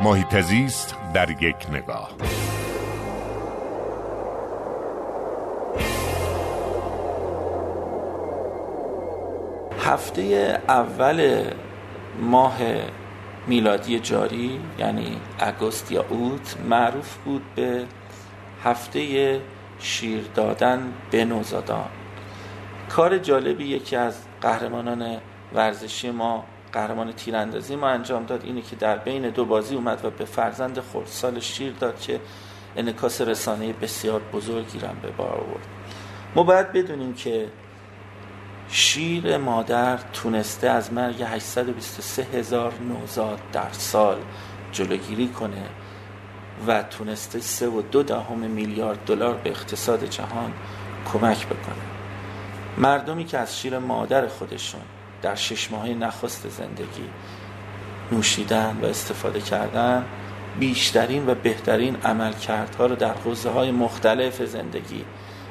محیط زیست در یک نگاه. هفته اول ماه میلادی جاری یعنی اگست یا اوت معروف بود به هفته شیر دادن به نوزادان. کار جالبی یکی از قهرمانان ورزشی ما قهرمان تیراندازی ما انجام داد. اینه که در بین دو بازی اومد و به فرزند خردسال شیر داد که انکاس رسانه بسیار بزرگی رم به بار آورد. ما باید بدونیم که شیر مادر تونسته از مرگ 823 هزار نوزاد در سال جلوگیری کنه و تونسته سه و دو دهم میلیارد دلار به اقتصاد جهان کمک بکنه. مردمی که از شیر مادر خودشون در شش ماه نخست زندگی نوشیدن و استفاده کردن بیشترین و بهترین عملکردها رو در حوزه های مختلف زندگی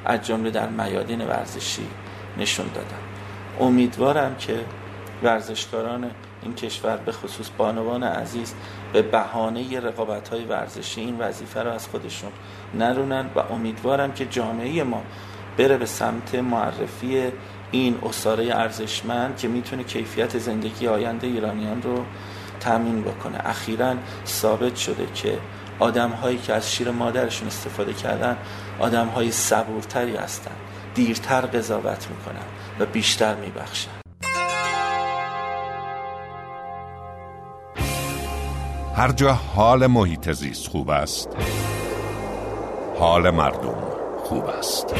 از جمله در میادین ورزشی نشون دادن. امیدوارم که ورزشکاران این کشور به خصوص بانوان عزیز به بهانه رقابت های ورزشی این وظیفه رو از خودشون نرونن و امیدوارم که جامعه ما بره به سمت معرفی این اصاره ارزشمند که می‌تونه کیفیت زندگی آینده ایرانیان رو تامین بکنه. اخیرا ثابت شده که آدم هایی که از شیر مادرشون استفاده کردن آدم های صبورتری هستن دیرتر قضاوت می‌کنن و بیشتر میبخشن. هر جا حال محیط زیست خوب است حال مردم خوب است.